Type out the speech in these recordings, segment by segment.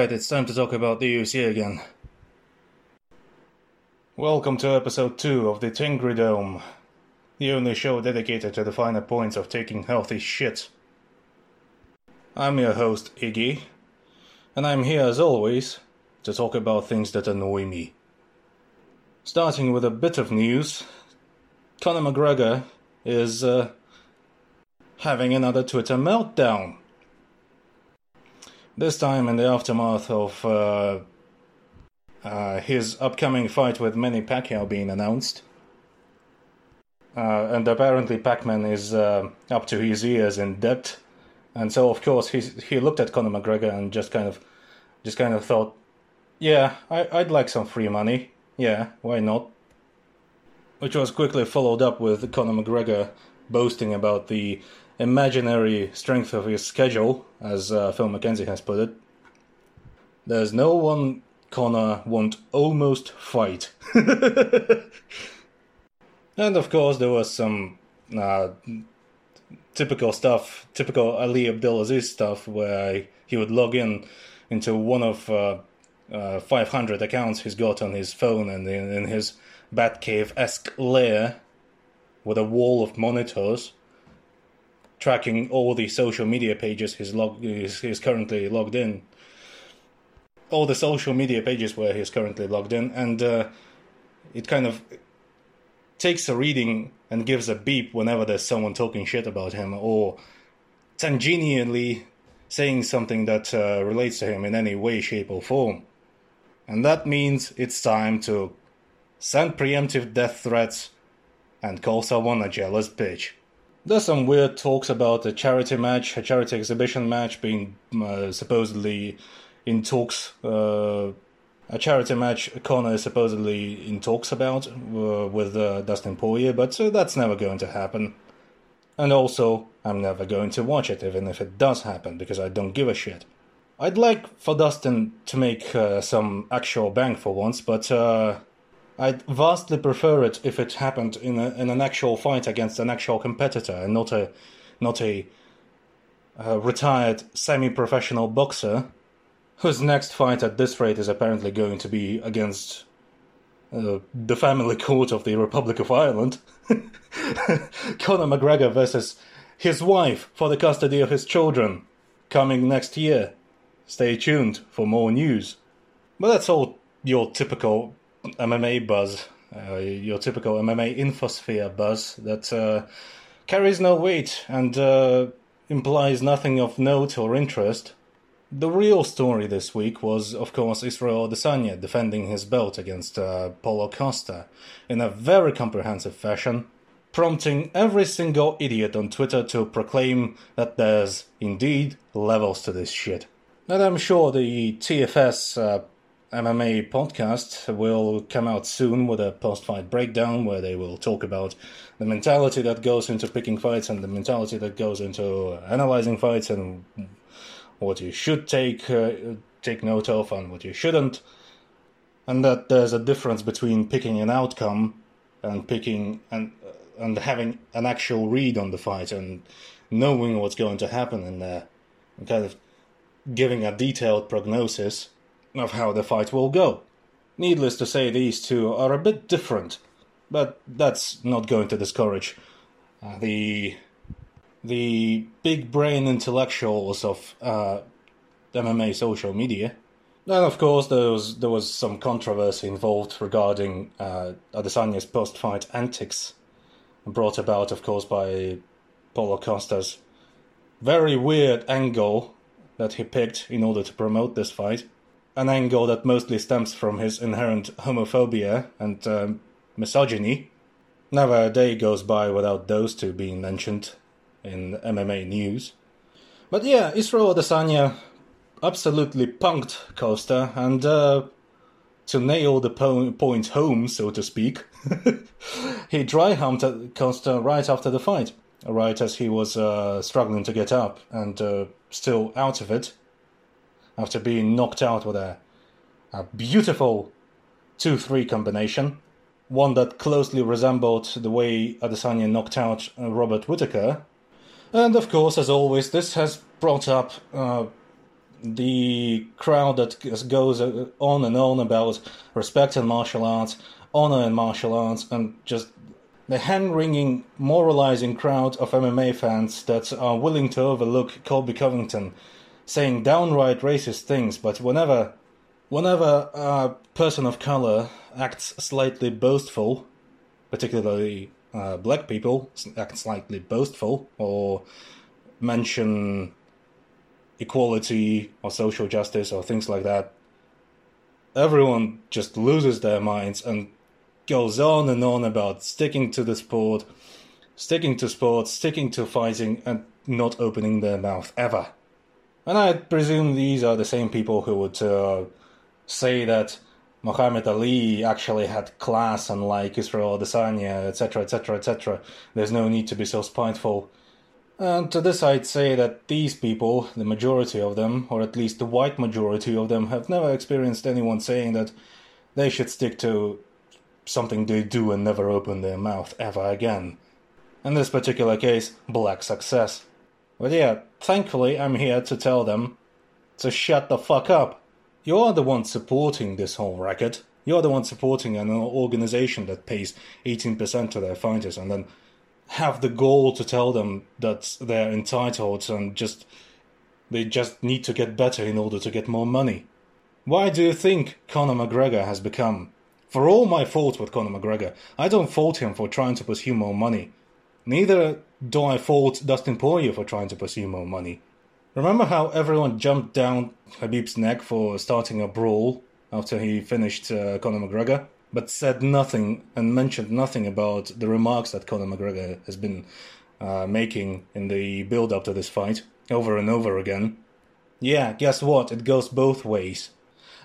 Right, it's time to talk about the UFC again. Welcome to episode 2 of the Tengridome, the only show dedicated to the finer points of taking healthy shit. I'm your host, Iggy, and I'm here as always to talk about things that annoy me. Starting with a bit of news Conor McGregor is uh, having another Twitter meltdown. This time in the aftermath of uh, uh, his upcoming fight with Manny Pacquiao being announced. Uh, and apparently Pac-Man is uh, up to his ears in debt. And so of course he he looked at Conor McGregor and just kind of just kind of thought, yeah, I, I'd like some free money. Yeah, why not? Which was quickly followed up with Conor McGregor boasting about the imaginary strength of his schedule, as uh, Phil McKenzie has put it. There's no one Conor won't almost fight. and of course, there was some uh, typical stuff, typical Ali Abdelaziz stuff, where he would log in into one of uh, uh, 500 accounts he's got on his phone and in, in his Batcave esque lair with a wall of monitors tracking all the social media pages he's, log- he's, he's currently logged in. All the social media pages where he's currently logged in, and uh, it kind of takes a reading and gives a beep whenever there's someone talking shit about him or tangentially saying something that uh, relates to him in any way, shape, or form. And that means it's time to send preemptive death threats and call someone a jealous bitch. There's some weird talks about a charity match, a charity exhibition match being uh, supposedly in talks. Uh, a charity match Conor is supposedly in talks about uh, with uh, Dustin Poirier, but uh, that's never going to happen. And also, I'm never going to watch it, even if it does happen, because I don't give a shit. I'd like for Dustin to make uh, some actual bank for once, but I'd vastly prefer it if it happened in, a, in an actual fight against an actual competitor and not a not a, a retired semi-professional boxer whose next fight at this rate is apparently going to be against uh, the family court of the Republic of Ireland. Conor McGregor versus his wife for the custody of his children coming next year. Stay tuned for more news. But that's all your typical MMA buzz, uh, your typical MMA infosphere buzz that uh, carries no weight and uh, implies nothing of note or interest. The real story this week was, of course, Israel Adesanya defending his belt against uh, Paulo Costa in a very comprehensive fashion, prompting every single idiot on Twitter to proclaim that there's indeed levels to this shit. And I'm sure the TFS uh, MMA podcast will come out soon with a post fight breakdown where they will talk about the mentality that goes into picking fights and the mentality that goes into analyzing fights and what you should take uh, take note of and what you shouldn't. And that there's a difference between picking an outcome and picking and and having an actual read on the fight and knowing what's going to happen and kind of giving a detailed prognosis of how the fight will go. Needless to say, these two are a bit different, but that's not going to discourage uh, the the big brain intellectuals of uh, MMA social media. And of course, there was there was some controversy involved regarding uh, Adesanya's post-fight antics, brought about, of course, by Paulo Costa's very weird angle that he picked in order to promote this fight an angle that mostly stems from his inherent homophobia and um, misogyny. Never a day goes by without those two being mentioned in MMA news. But yeah, Israel Adesanya absolutely punked Costa, and uh, to nail the po- point home, so to speak, he dry humped Costa right after the fight, right as he was uh, struggling to get up and uh, still out of it after being knocked out with a, a beautiful 2 3 combination. One that closely resembled the way Adesanya knocked out uh, Robert Whitaker. And of course, as always, this has brought up uh, the crowd that goes uh, on and on about respect in martial arts, honor in martial arts, and just the hand wringing, moralizing crowd of MMA fans that are willing to overlook Colby Covington saying downright racist things, but whenever whenever a person of color acts slightly boastful, particularly uh, black people act slightly boastful or mention equality or social justice or things like that, everyone just loses their minds and goes on and on about sticking to the sport, sticking to sports, sticking to fighting, and not opening their mouth ever. And I presume these are the same people who would uh, say that Muhammad Ali actually had class unlike Israel Adesanya, etc., etc., etc. There's no need to be so spiteful. And to this I'd say that these people, the majority of them, or at least the white majority of them, have never experienced anyone saying that they should stick to something they do and never open their mouth ever again. In this particular case, black success. But yeah, thankfully I'm here to tell them to shut the fuck up. You're the one supporting this whole racket. You're the one supporting an organization that pays 18% to their fighters and then have the goal to tell them that they're entitled and just they just need to get better in order to get more money. Why do you think Conor McGregor has become? For all my faults with Conor McGregor, I don't fault him for trying to pursue more money. Neither do I fault Dustin Poirier for trying to pursue more money. Remember how everyone jumped down Khabib's neck for starting a brawl after he finished uh, Conor McGregor? but said nothing and mentioned nothing about the remarks that Conor McGregor has been uh, making in the build up to this fight over and over again. Yeah, guess what? It goes both ways.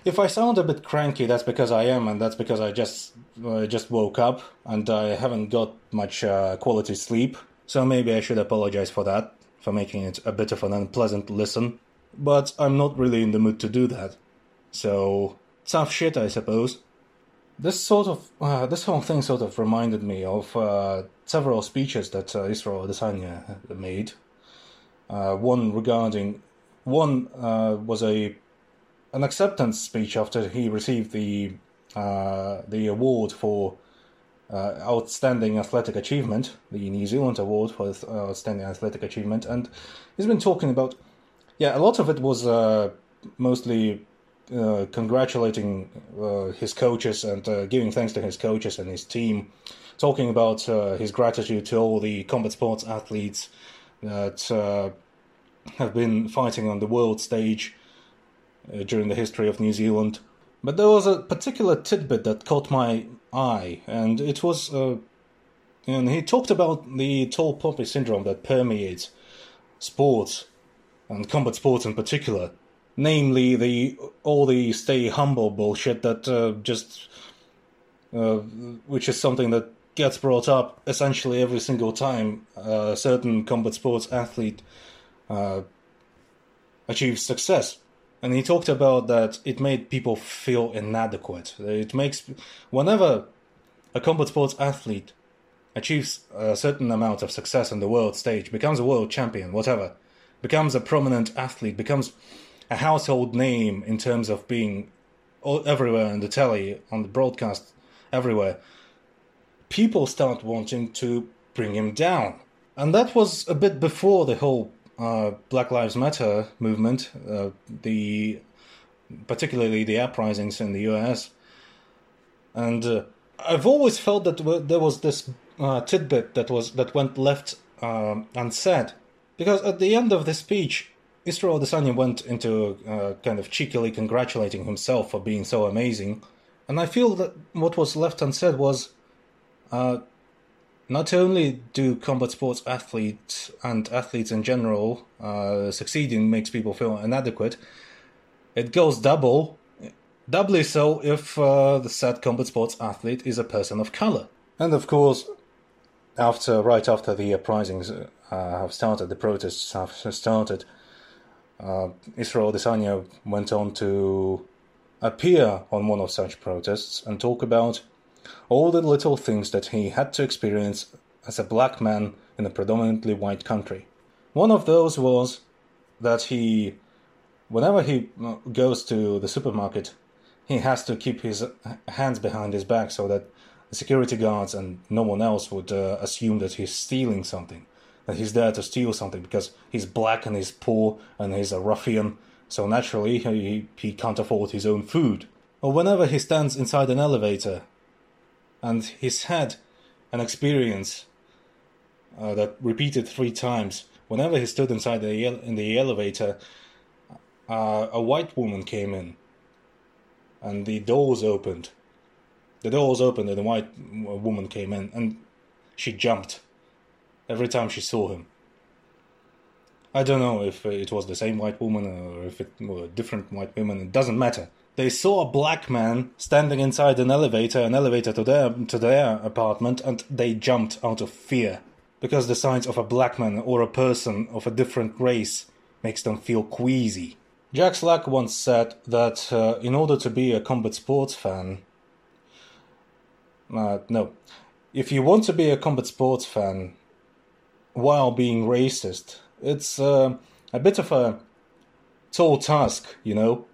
If I sound a bit cranky, that's because I am, and that's because I just uh, just woke up and I haven't got much uh, quality sleep. So maybe I should apologize for that, for making it a bit of an unpleasant listen. But I'm not really in the mood to do that. So tough shit, I suppose. This sort of uh, this whole thing sort of reminded me of uh, several speeches that uh, Israel Adesanya made. Uh, one regarding one uh, was a an acceptance speech after he received the uh, the award for outstanding athletic achievement, the New Zealand award for outstanding athletic achievement, and he's been talking about yeah a lot of it was mostly uh, congratulating uh, his coaches and uh, giving thanks to his coaches and his team, talking about uh, his gratitude to all the combat sports athletes that uh, have been fighting on the world stage during the history of New Zealand. But there was a particular tidbit that caught my eye, and it was, and he talked about the tall poppy syndrome that permeates sports and combat sports in particular namely the all the stay humble bullshit that uh, just uh, which is something that gets brought up essentially every single time a certain combat sports athlete uh, achieves success. And he talked about that it made people feel inadequate. It makes whenever a combat sports athlete achieves a certain amount of success on the world stage, becomes a world champion, whatever, becomes a prominent athlete, becomes a household name in terms of being everywhere on the telly, on the broadcast, everywhere, people start wanting to bring him down. And that was a bit before the whole uh, Black Lives Matter movement, uh, the particularly the uprisings in the U.S. And uh, I've always felt that there was this uh, tidbit that was that went left um, unsaid, because at the end of the speech, Israel Adesanya went into uh, kind of cheekily congratulating himself for being so amazing, and I feel that what was left unsaid was, not only do combat sports athletes and athletes in general uh, succeeding makes people feel inadequate, it goes double, doubly so if uh, the said combat sports athlete is a person of color. And of course, after right after the uprisings uh, have started, the protests have started. Uh, Israel Adesanya went on to appear on one of such protests and talk about all the little things that he had to experience as a black man in a predominantly white country. One of those was that he, whenever he uh, goes to the supermarket, he has to keep his hands behind his back so that the security guards and no one else would uh, assume that he's stealing something, that he's there to steal something because he's black and he's poor and he's a ruffian, so naturally he, he can't afford his own food. Or whenever he stands inside an elevator and he's had an experience uh, that repeated three times. Whenever he stood inside the in the elevator, uh, a white woman came in, and the doors opened. The doors opened, and the white woman came in, and she jumped every time she saw him. I don't know if it was the same white woman or if it were different white women. It doesn't matter they saw a black man standing inside an elevator, an elevator to their to their apartment, and they jumped out of fear because the sight of a black man or a person of a different race makes them feel queasy. Jack Slack once said that uh, in order to be a combat sports fan, uh, no, if you want to be a combat sports fan while being racist, it's uh, a bit of a tall task, you know.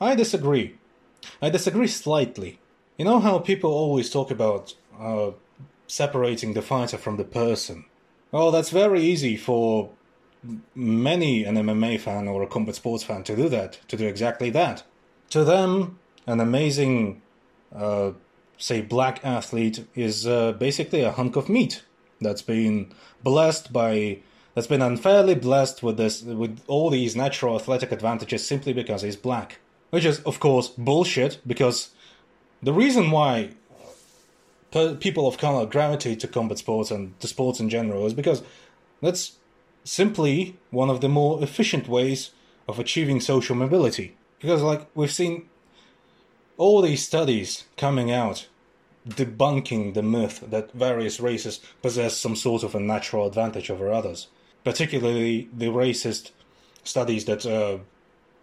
I disagree. I disagree slightly. You know how people always talk about uh, separating the fighter from the person? Well, that's very easy for many an MMA fan or a combat sports fan to do that, to do exactly that. To them, an amazing, uh, say, black athlete is uh, basically a hunk of meat that's been blessed by that's been unfairly blessed with this with all these natural athletic advantages simply because he's black which is of course bullshit because the reason why people of color gravitate to combat sports and to sports in general is because that's simply one of the more efficient ways of achieving social mobility. Because, like, we've seen all these studies coming out debunking the myth that various races possess some sort of a natural advantage over others, particularly the racist studies that uh,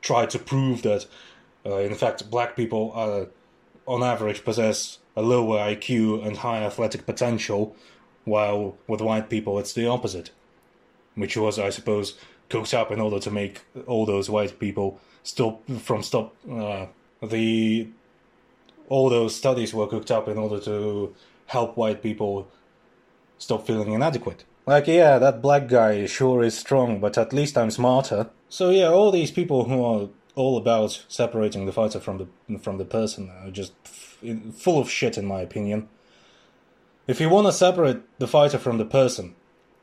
try to prove that uh, in fact, black people, are, on average, possess a lower IQ and higher athletic potential, while with white people it's the opposite. Which was, I suppose, cooked up in order to make all those white people stop from stop uh, the all those studies were cooked up in order to help white people stop feeling inadequate. Like, yeah, that black guy sure is strong, but at least I'm smarter. So yeah, all these people who are all about separating the fighter from the from the person. Uh, just full of shit, in my opinion. If you want to separate the fighter from the person,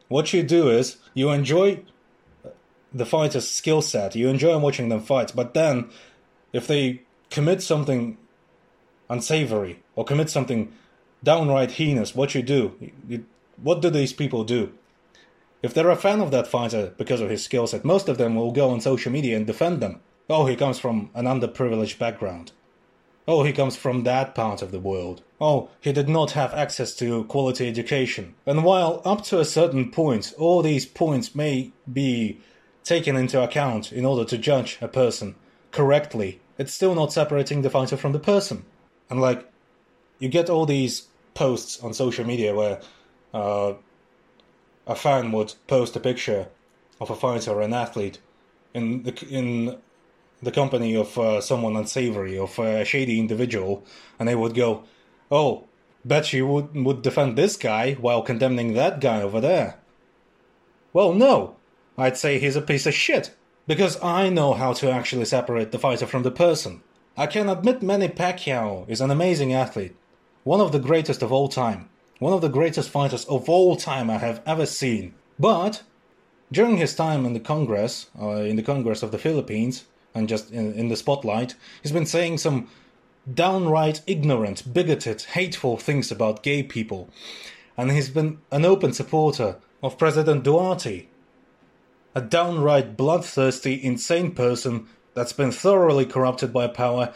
what you do is you enjoy the fighter's skill set. You enjoy watching them fight, but then if they commit something unsavory or commit something downright heinous, what you do? You, what do these people do? If they're a fan of that fighter because of his skill set, most of them will go on social media and defend them. Oh, he comes from an underprivileged background. Oh, he comes from that part of the world. Oh, he did not have access to quality education. And while up to a certain point, all these points may be taken into account in order to judge a person correctly, it's still not separating the fighter from the person. And like, you get all these posts on social media where uh, a fan would post a picture of a fighter or an athlete in the, in the company of uh, someone unsavory, of a shady individual, and they would go, "Oh, bet you would would defend this guy while condemning that guy over there." Well, no, I'd say he's a piece of shit because I know how to actually separate the fighter from the person. I can admit Manny Pacquiao is an amazing athlete, one of the greatest of all time, one of the greatest fighters of all time I have ever seen. But during his time in the Congress, uh, in the Congress of the Philippines, and just in, in the spotlight, he's been saying some downright ignorant, bigoted, hateful things about gay people. and he's been an open supporter of President Duterte. A downright bloodthirsty, insane person that's been thoroughly corrupted by power,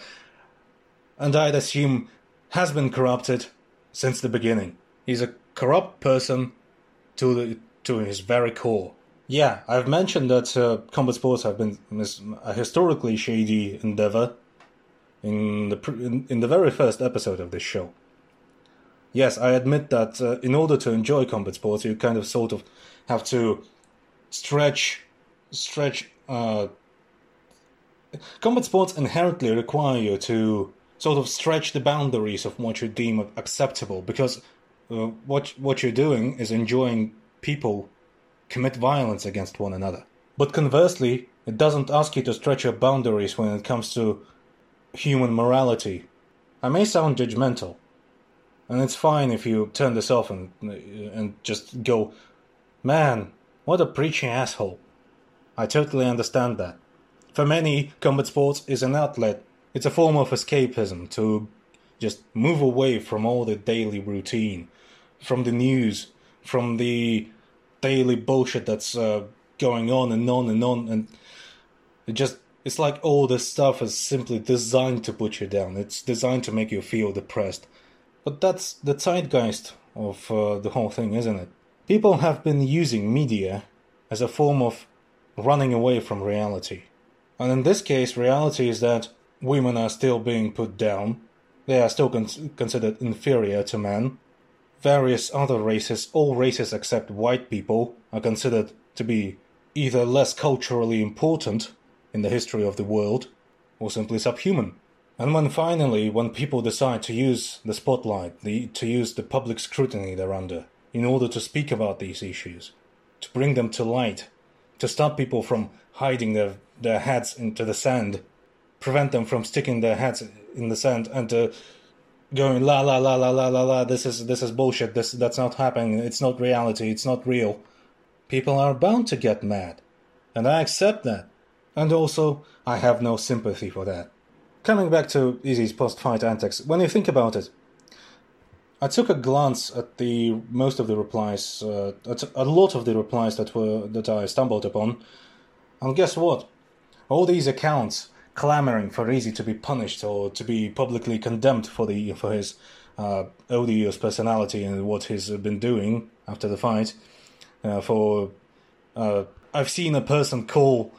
and I'd assume has been corrupted since the beginning. He's a corrupt person to the to his very core. Yeah, I've mentioned that uh, combat sports have been a historically shady endeavor in the in, in the very first episode of this show. Yes, I admit that uh, in order to enjoy combat sports, you kind of sort of have to stretch stretch. Uh, combat sports inherently require you to sort of stretch the boundaries of what you deem acceptable because uh, what what you're doing is enjoying people commit violence against one another. But conversely, it doesn't ask you to stretch your boundaries when it comes to human morality. I may sound judgmental, and it's fine if you turn this off and and just go, man, what a preachy asshole. I totally understand that. For many, combat sports is an outlet. It's a form of escapism to just move away from all the daily routine, from the news, from the daily bullshit that's uh, going on and on and on, and it just it's like all this stuff is simply designed to put you down. It's designed to make you feel depressed. But that's the zeitgeist of uh, the whole thing, isn't it? People have been using media as a form of running away from reality. And in this case, reality is that women are still being put down, they are still con- considered inferior to men. Various other races, all races except white people, are considered to be either less culturally important in the history of the world or simply subhuman. And when finally, when people decide to use the spotlight, the, to use the public scrutiny they're under, in order to speak about these issues, to bring them to light, to stop people from hiding their, their heads into the sand, prevent them from sticking their heads in the sand and uh, going la la la la la la la. This is this is bullshit. This that's not happening. It's not reality. It's not real. People are bound to get mad, and I accept that. And also, I have no sympathy for that. Coming back to Izzy's post-fight antics, when you think about it, I took a glance at the most of the replies, uh, at a lot of the replies that were that I stumbled upon, and guess what? All these accounts clamoring for Izzy to be punished or to be publicly condemned for the for his uh, odious personality and what he's been doing after the fight. Uh, for uh, I've seen a person call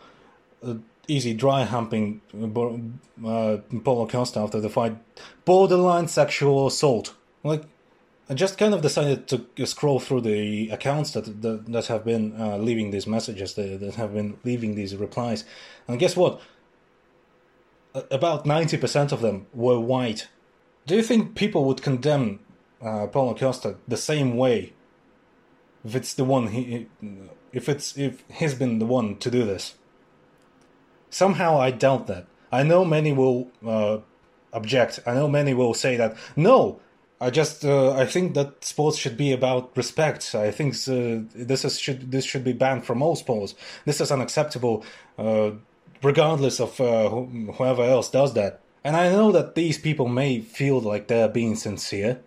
uh, Izzy dry humping uh, Paulo Costa after the fight, borderline sexual assault. Like, I just kind of decided to scroll through the accounts that that, that have been uh, leaving these messages, that, that have been leaving these replies, and guess what? About ninety percent of them were white. Do you think people would condemn uh, Paulo Costa the same way if it's the one he, if it's if he's been the one to do this? Somehow I doubt that. I know many will uh, object. I know many will say that no. I just uh, I think that sports should be about respect. I think uh, this is should this should be banned from all sports. This is unacceptable, uh, regardless of uh, whoever else does that. And I know that these people may feel like they're being sincere,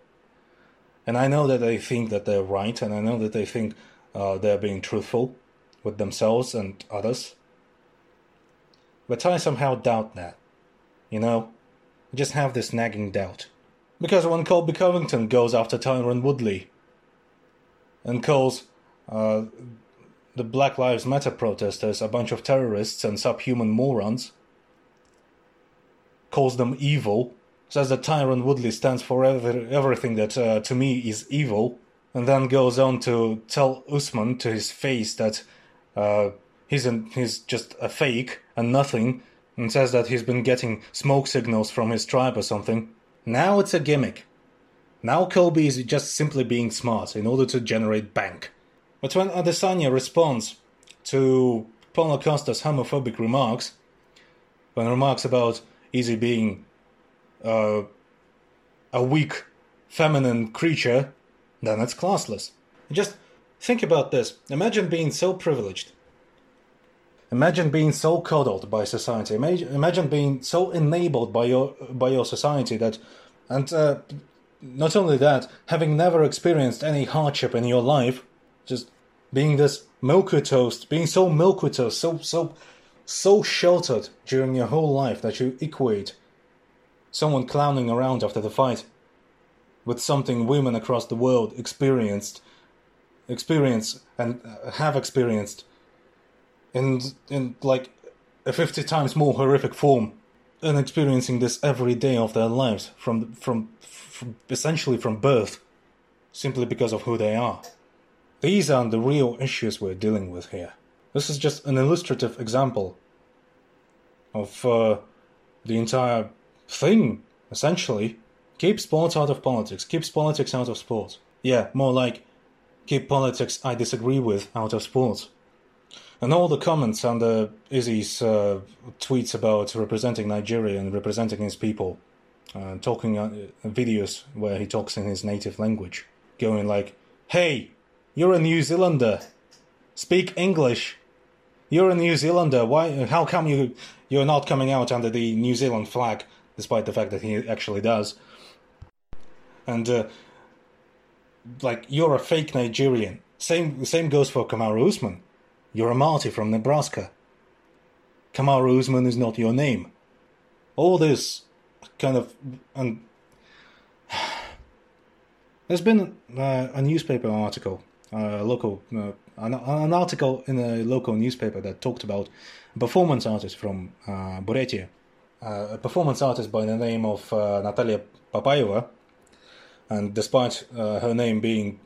and I know that they think that they're right, and I know that they think uh, they're being truthful with themselves and others. But I somehow doubt that. You know? I just have this nagging doubt. Because when Colby Covington goes after Tyron Woodley and calls uh, the Black Lives Matter protesters a bunch of terrorists and subhuman morons, calls them evil, says that Tyron Woodley stands for every, everything that uh, to me is evil, and then goes on to tell Usman to his face that uh, he's an, he's just a fake and nothing, and says that he's been getting smoke signals from his tribe or something. Now it's a gimmick. Now Colby is just simply being smart in order to generate bank. But when Adesanya responds to Paulo Costa's homophobic remarks, when remarks about Izzy being uh, a weak, feminine creature, then it's classless. Just think about this. Imagine being so privileged Imagine being so coddled by society. Imagine, being so enabled by your by your society that, and uh, not only that, having never experienced any hardship in your life, just being this milky toast, being so milky toast, so so so sheltered during your whole life that you equate someone clowning around after the fight with something women across the world experienced experience and uh, have experienced in in like a 50 times more horrific form and experiencing this every day of their lives from from, from essentially from birth simply because of who they are these aren't the real issues we're dealing with here. This is just an illustrative example of uh, the entire thing essentially. Keep sports out of politics. Keep politics out of sports. Yeah more like keep politics I disagree with out of sports. And all the comments under Izzy's uh, tweets about representing Nigeria and representing his people, uh, talking uh, videos where he talks in his native language, going like, "Hey, you're a New Zealander, speak English. You're a New Zealander. Why? How come you you're not coming out under the New Zealand flag, despite the fact that he actually does?" And uh, like, you're a fake Nigerian. Same same goes for Kamaru Usman you're a marty from Nebraska. Kamaru Usman is not your name. All this kind of. And there's been uh, a newspaper article, a local, uh, an, an, article in a local newspaper that talked about a performance artist from uh, Buryatia, uh, a performance artist by the name of uh, Natalia Papayeva. And despite uh, her name being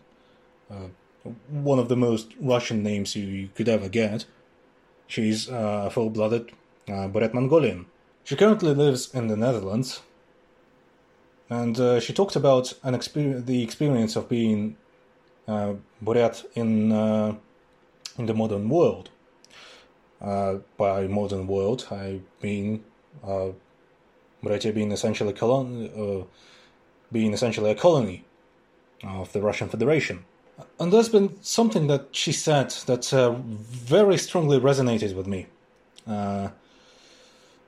one of the most Russian names you, could ever get. She's uh, a full blooded uh, Buryat Mongolian. She currently lives in the Netherlands, and uh, she talked about an experience, the experience of being uh, Buryat in uh, in the modern world. Uh, by modern world, I mean uh, Buryatia being essentially colon- being essentially a colony of the Russian Federation. And there's been something that she said that uh, very strongly resonated with me. Uh,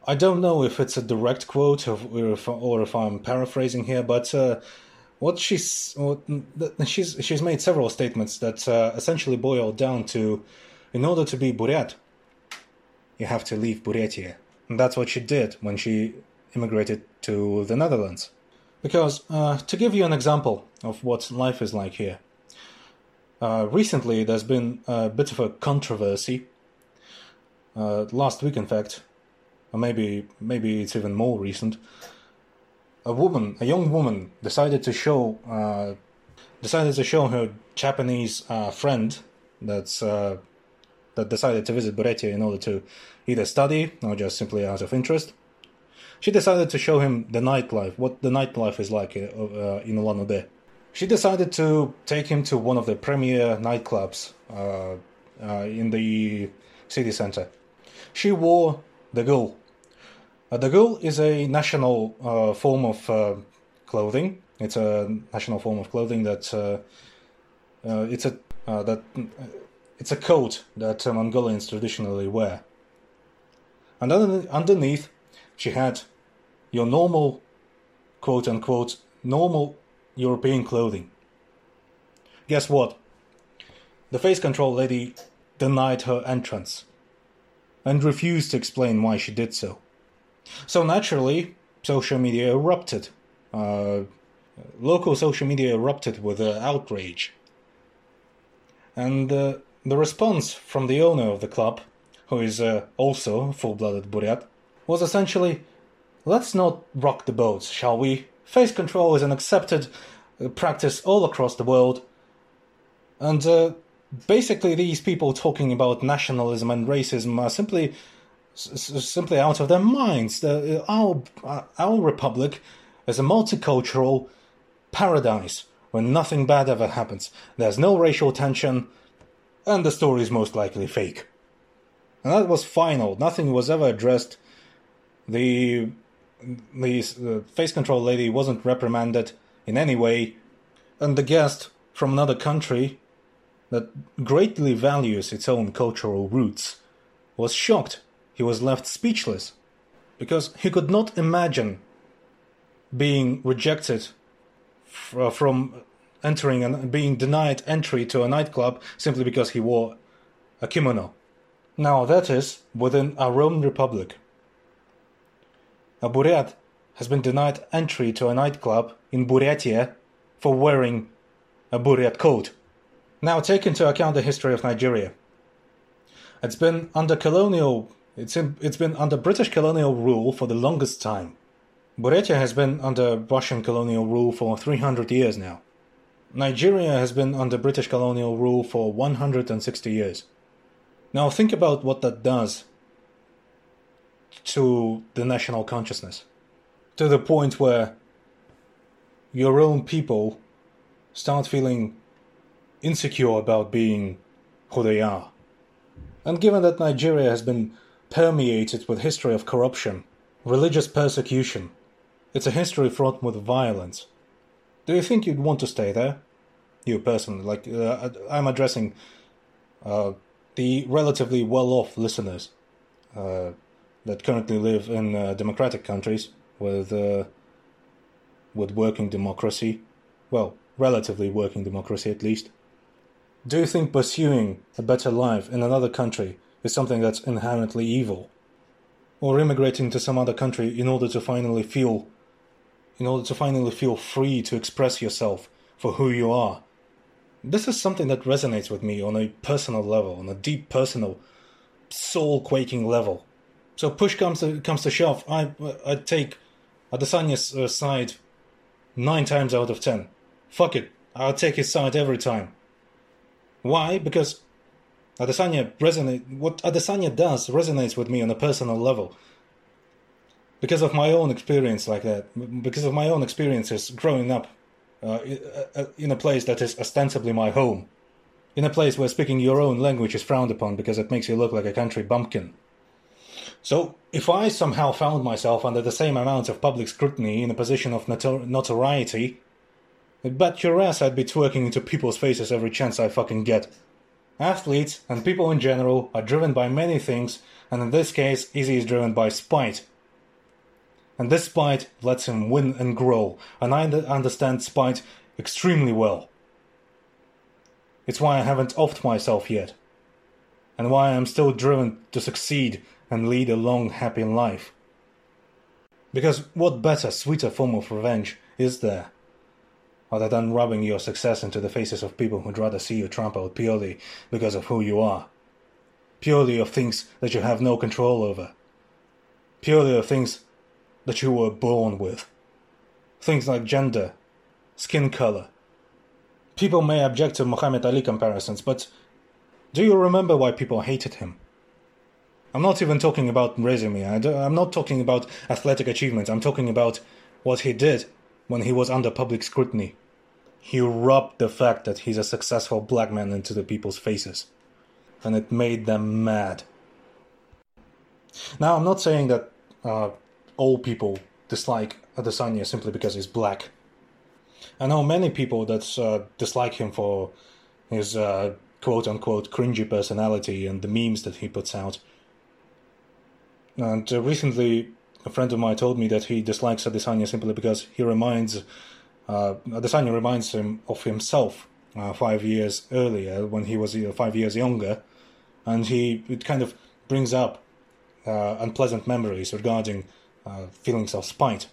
I don't know if it's a direct quote or if, or if I'm paraphrasing here, but uh, what she's what, she's she's made several statements that uh, essentially boil down to, in order to be Buryat, you have to leave Buryatia, and that's what she did when she immigrated to the Netherlands. Because uh, to give you an example of what life is like here, uh, recently, there's been a bit of a controversy. Uh, last week, in fact, or maybe maybe it's even more recent. A woman, a young woman, decided to show uh, decided to show her Japanese uh, friend that's uh, that decided to visit Buryatia in order to either study or just simply out of interest. She decided to show him the nightlife, what the nightlife is like in Ulan-Ude she decided to take him to one of the premier nightclubs uh, uh, in the city center. She wore the gul. Uh, the gul is a national uh, form of uh, clothing. It's a national form of clothing that it's a that it's a coat that Mongolians traditionally wear. And underneath, she had your normal, quote unquote, normal European clothing. Guess what? The face control lady denied her entrance and refused to explain why she did so. So naturally, social media erupted. Uh, local social media erupted with uh, outrage. And uh, the response from the owner of the club, who is uh, also full blooded Buryat, was essentially let's not rock the boat, shall we? Face control is an accepted uh, practice all across the world. And uh, basically, these people talking about nationalism and racism are simply simply out of their minds. The, uh, our uh, our republic is a multicultural paradise where nothing bad ever happens. There's no racial tension, and the story is most likely fake. And that was final. Nothing was ever addressed. The the face control lady wasn't reprimanded in any way, and the guest from another country that greatly values its own cultural roots was shocked. He was left speechless because he could not imagine being rejected uh, from entering and being denied entry to a nightclub simply because he wore a kimono. Now that is within our own republic. A Buryat has been denied entry to a nightclub in Buryatia for wearing a Buryat coat. Now take into account the history of Nigeria. It's been under colonial it's, in, it's been under British colonial rule for the longest time. Buryatia has been under Russian colonial rule for 300 years now. Nigeria has been under British colonial rule for 160 years. Now think about what that does to the national consciousness. To the point where your own people start feeling insecure about being who they are. And given that Nigeria has been permeated with history of corruption, religious persecution, it's a history fraught with violence. Do you think you'd want to stay there? You personally, like uh, I'm addressing uh, the relatively well-off listeners uh, that currently live in uh, democratic countries with uh, with working democracy, well, relatively working democracy at least. Do you think pursuing a better life in another country is something that's inherently evil? Or immigrating to some other country in order to finally feel in order to finally feel free to express yourself for who you are. This is something that resonates with me on a personal level, on a deep personal, soul quaking level. So push comes to, comes to shove, I I take Adesanya's uh, side nine times out of ten. Fuck it, I'll take his side every time. Why? Because Adesanya resonate. What Adesanya does resonates with me on a personal level. Because of my own experience like that, because of my own experiences growing up uh, uh, in a place that is ostensibly my home, in a place where speaking your own language is frowned upon because it makes you look like a country bumpkin. So, if I somehow found myself under the same amount of public scrutiny in a position of notor- notoriety, bet your ass I'd be twerking into people's faces every chance I fucking get. Athletes, and people in general, are driven by many things, and in this case, Izzy is driven by spite. And this spite lets him win and grow, and I understand spite extremely well. It's why I haven't offed myself yet, and why I am still driven to succeed and lead a long, happy life. Because what better, sweeter form of revenge is there? Other than rubbing your success into the faces of people who'd rather see you trampled purely because of who you are. Purely of things that you have no control over. Purely of things that you were born with. Things like gender, skin color. People may object to Muhammad Ali comparisons, but do you remember why people hated him? I'm not even talking about resume. I am not talking about athletic achievements. I'm talking about what he did when he was under public scrutiny. He rubbed the fact that he's a successful black man into the people's faces. And it made them mad. Now, I'm not saying that uh, all people dislike Adesanya simply because he's black. I know many people that uh, dislike him for his uh, quote unquote cringy personality and the memes that he puts out. And uh, recently, a friend of mine told me that he dislikes Adesanya simply because he reminds uh, Adesanya reminds him of himself uh, five years earlier when he was uh, five years younger, and he it kind of brings up uh, unpleasant memories regarding uh, feelings of spite,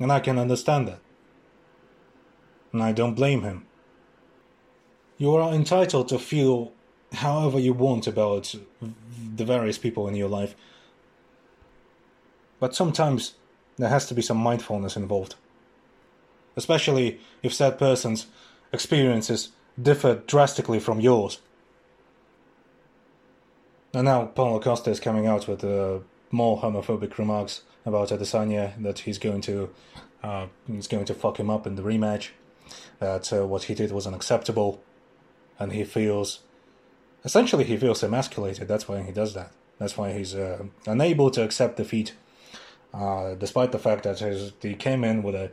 and I can understand that, and I don't blame him. You are entitled to feel however you want about the various people in your life. But sometimes there has to be some mindfulness involved. Especially if said person's experiences differ drastically from yours. And now Paulo Costa is coming out with uh, more homophobic remarks about Adesanya that he's going to uh, he's going to fuck him up in the rematch. That uh, what he did was unacceptable, and he feels essentially he feels emasculated. That's why he does that. That's why he's uh, unable to accept defeat, uh, despite the fact that he came in with a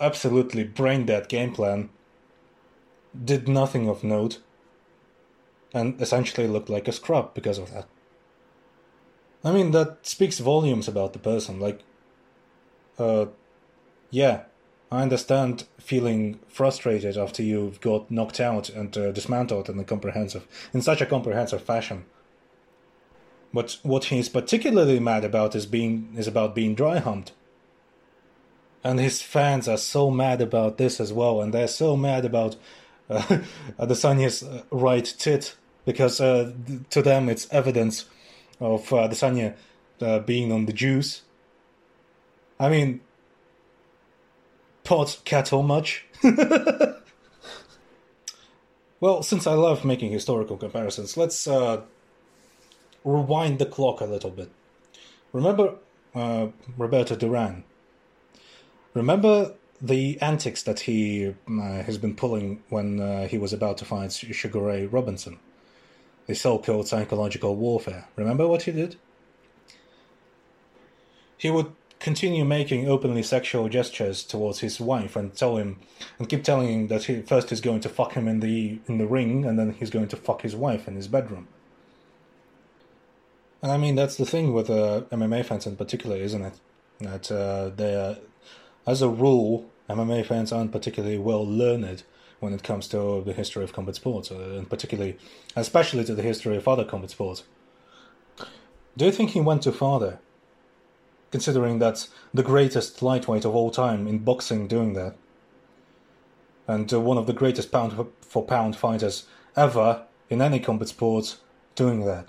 absolutely brain dead game plan, did nothing of note, and essentially looked like a scrub because of that. I mean, that speaks volumes about the person. Like, uh, Yeah, I understand feeling frustrated after you've got knocked out and uh, dismantled in a comprehensive, in such a comprehensive fashion. But what he's particularly mad about is being is about being dry humped. And his fans are so mad about this as well, and they're so mad about uh, Adesanya's uh, right tit because uh, to them it's evidence of uh, Adesanya uh, being on the juice. I mean, pot cattle much? well, since I love making historical comparisons, let's uh, rewind the clock a little bit. Remember uh, Roberto Duran? Remember the antics that he uh, has been pulling when uh, he was about to fight Ray Robinson? The so-called psychological warfare. Remember what he did? He would continue making openly sexual gestures towards his wife and tell him and keep telling him that he first he's going to fuck him in the in the ring and then he's going to fuck his wife in his bedroom. And I mean that's the thing with uh, MMA fans in particular, isn't it? That uh, they, as a rule, MMA fans aren't particularly well learned when it comes to the history of combat sports, uh, and particularly, especially to the history of other combat sports. Do you think he went too far there? considering that's the greatest lightweight of all time in boxing doing that. And uh, one of the greatest pound for pound fighters ever in any combat sport doing that.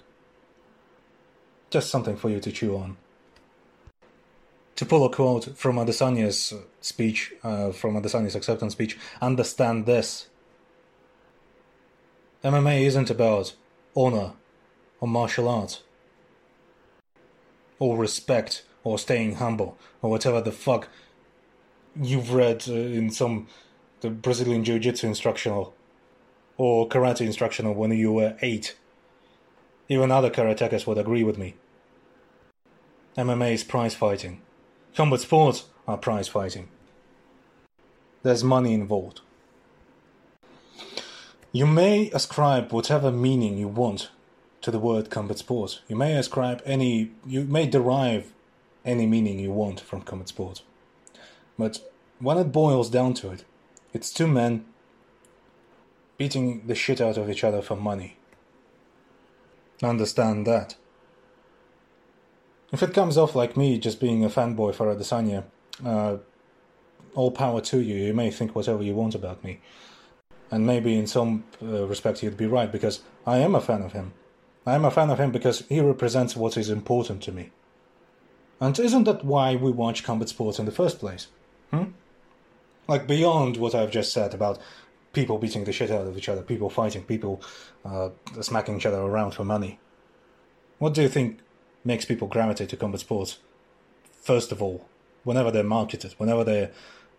Just something for you to chew on. To pull a quote from Adesanya's speech, uh, from Adesanya's acceptance speech, understand this. MMA isn't about honor or martial arts or respect or staying humble or whatever the fuck you've read uh, in some the Brazilian jiu-jitsu instructional or karate instructional when you were 8. Even other karatekas would agree with me. MMA is prize fighting. Combat sports are prize fighting. There's money involved. You may ascribe whatever meaning you want to the word combat sports. You may ascribe any, you may derive any meaning you want from combat sport. But when it boils down to it, it's two men beating the shit out of each other for money. Understand that. If it comes off like me just being a fanboy for Adesanya, uh, all power to you. You may think whatever you want about me. And maybe in some uh, you'd be right, because I am a fan of him. I am a fan of him because he represents what is important to me. And isn't that why we watch combat sports in the first place? Hmm? Like, beyond what I've just said about people beating the shit out of each other, people fighting, people uh, smacking each other around for money. What do you think makes people gravitate to combat sports? First of all, whenever they're marketed, whenever they're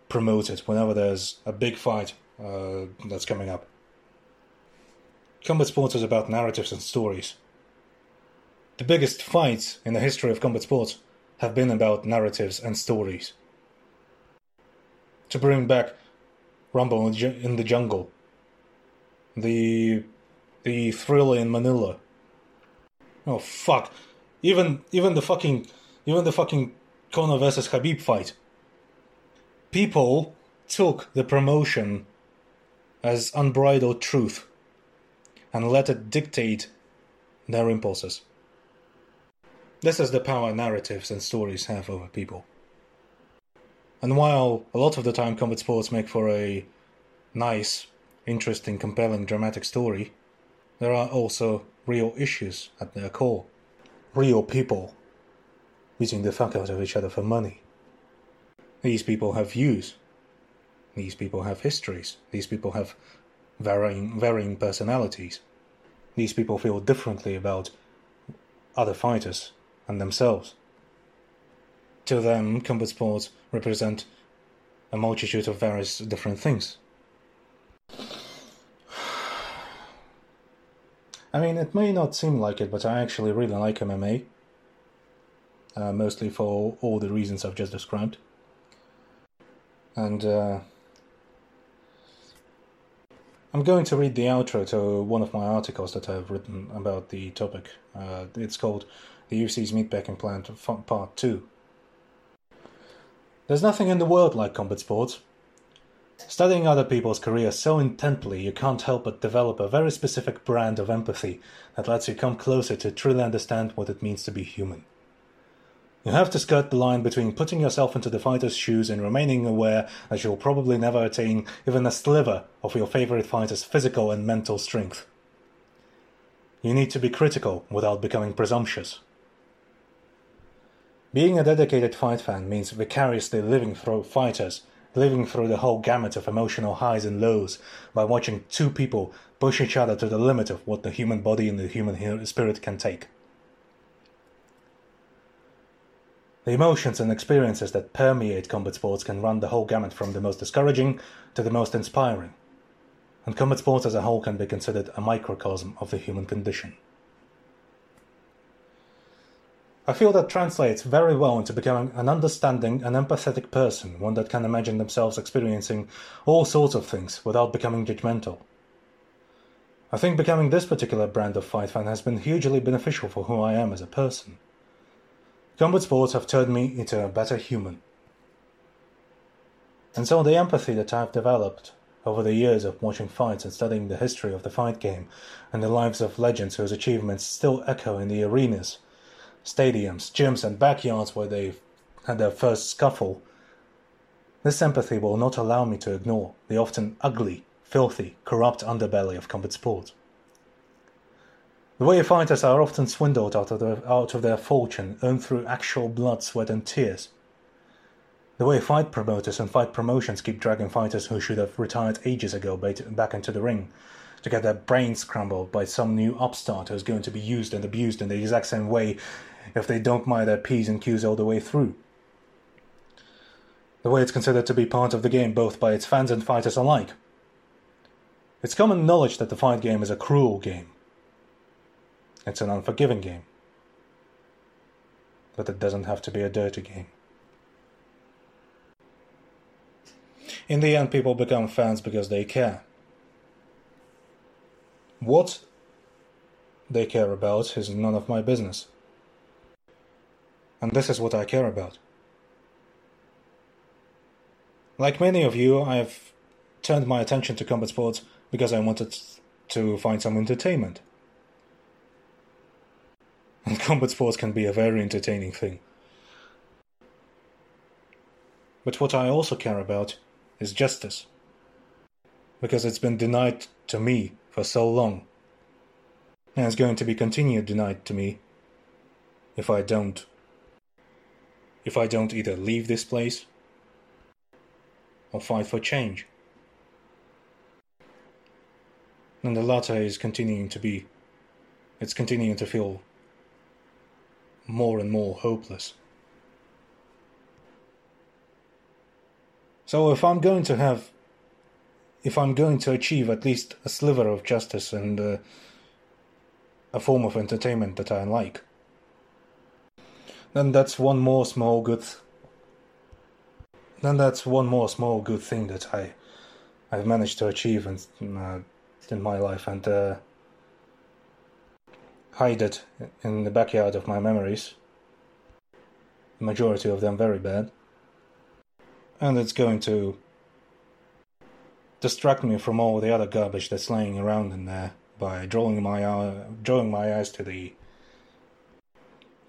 promoted, whenever there's a big fight uh, that's coming up. Combat sports is about narratives and stories. The biggest fights in the history of combat sports have been about narratives and stories. To bring back Rumble in the Jungle, the the thriller in Manila. Oh fuck! Even even the fucking even the fucking Conor versus Khabib fight. People took the promotion as unbridled truth and let it dictate their impulses. This is the power narratives and stories have over people. And while a lot of the time combat sports make for a nice, interesting, compelling, dramatic story, there are also real issues at their core. Real people beating the fuck out of each other for money. These people have views. These people have histories. These people have varying, varying personalities. These people feel differently about other fighters and themselves. To them, combat sports represent a multitude of various different things. I mean, it may not seem like it, but I actually really like MMA. Uh, mostly for all the reasons I've just described. And uh, I'm going to read the outro to one of my articles that I've written about the topic. Uh, it's called the UFC's Meatpacking Plant Part 2. There's nothing in the world like combat sports. Studying other people's careers so intently, you can't help but develop a very specific brand of empathy that lets you come closer to truly understand what it means to be human. You have to skirt the line between putting yourself into the fighter's shoes and remaining aware that you'll probably never attain even a sliver of your favorite fighter's physical and mental strength. You need to be critical without becoming presumptuous. Being a dedicated fight fan means vicariously living through fighters, living through the whole gamut of emotional highs and lows by watching two people push each other to the limit of what the human body and the human spirit can take. The emotions and experiences that permeate combat sports can run the whole gamut from the most discouraging to the most inspiring. And combat sports as a whole can be considered a microcosm of the human condition. I feel that translates very well into becoming an understanding and empathetic person, one that can imagine themselves experiencing all sorts of things without becoming judgmental. I think becoming this particular brand of fight fan has been hugely beneficial for who I am as a person. Combat sports have turned me into a better human. And so the empathy that I've developed over the years of watching fights and studying the history of the fight game and the lives of legends whose achievements still echo in the arenas, stadiums, gyms, and backyards where they had their first scuffle, this empathy will not allow me to ignore the often ugly, filthy, corrupt underbelly of combat sport. The way fighters are often swindled out of, their, out of their fortune earned through actual blood, sweat, and tears. The way fight promoters and fight promotions keep dragging fighters who should have retired ages ago back into the ring to get their brains scrambled by some new upstart who's going to be used and abused in the exact same way if they don't mind their P's and Q's all the way through. The way it's considered to be part of the game both by its fans and fighters alike. It's common knowledge that the fight game is a cruel game it's an unforgiving game. But it doesn't have to be a dirty game. In the end, people become fans because they care. What they care about is none of my business. And this is what I care about. Like many of you, I've turned my attention to combat sports because I wanted to find some entertainment. And combat sports can be a very entertaining thing. But what I also care about is justice. Because it's been denied to me for so long. And it's going to be continued denied to me if I don't. If I don't either leave this place or fight for change. And the latter is continuing to be. It's continuing to feel more and more hopeless. So if I'm going to have, if I'm going to achieve at least a sliver of justice and uh, a form of entertainment that I like, then that's one more small good. then that's one more small good thing that I, I've managed to achieve in, uh, in my life, and uh, hide it in the backyard of my memories. The majority of them very bad. And it's going to distract me from all the other garbage that's laying around in there by drawing my eye, drawing my eyes to the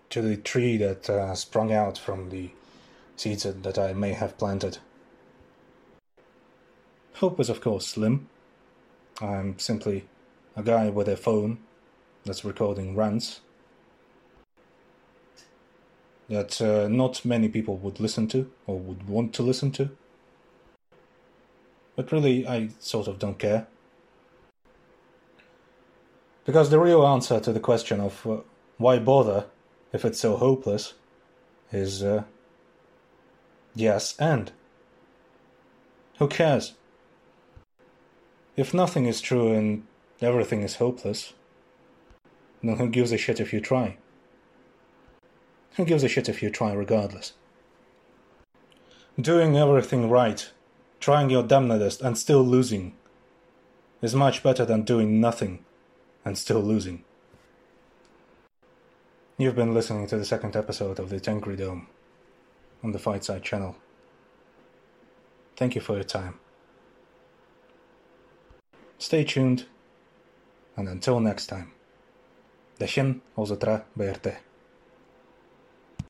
to the tree that uh, sprung out from the seeds that I may have planted. Hope is of course slim. I'm simply a guy with a phone that's recording rants that uh, not many people would listen to or would want to listen to. But really, I sort of don't care. Because the real answer to the question of uh, why bother if it's so hopeless is uh, yes and. Who cares? If nothing is true and everything is hopeless, then who gives a shit if you try? Who gives a shit if you try regardless? Doing everything right, trying your damnedest and still losing, is much better than doing nothing and still losing. You've been listening to the second episode of the Tengridome on the Fight Site channel. Thank you for your time. Stay tuned, and until next time. Дашин Озатра БРТ.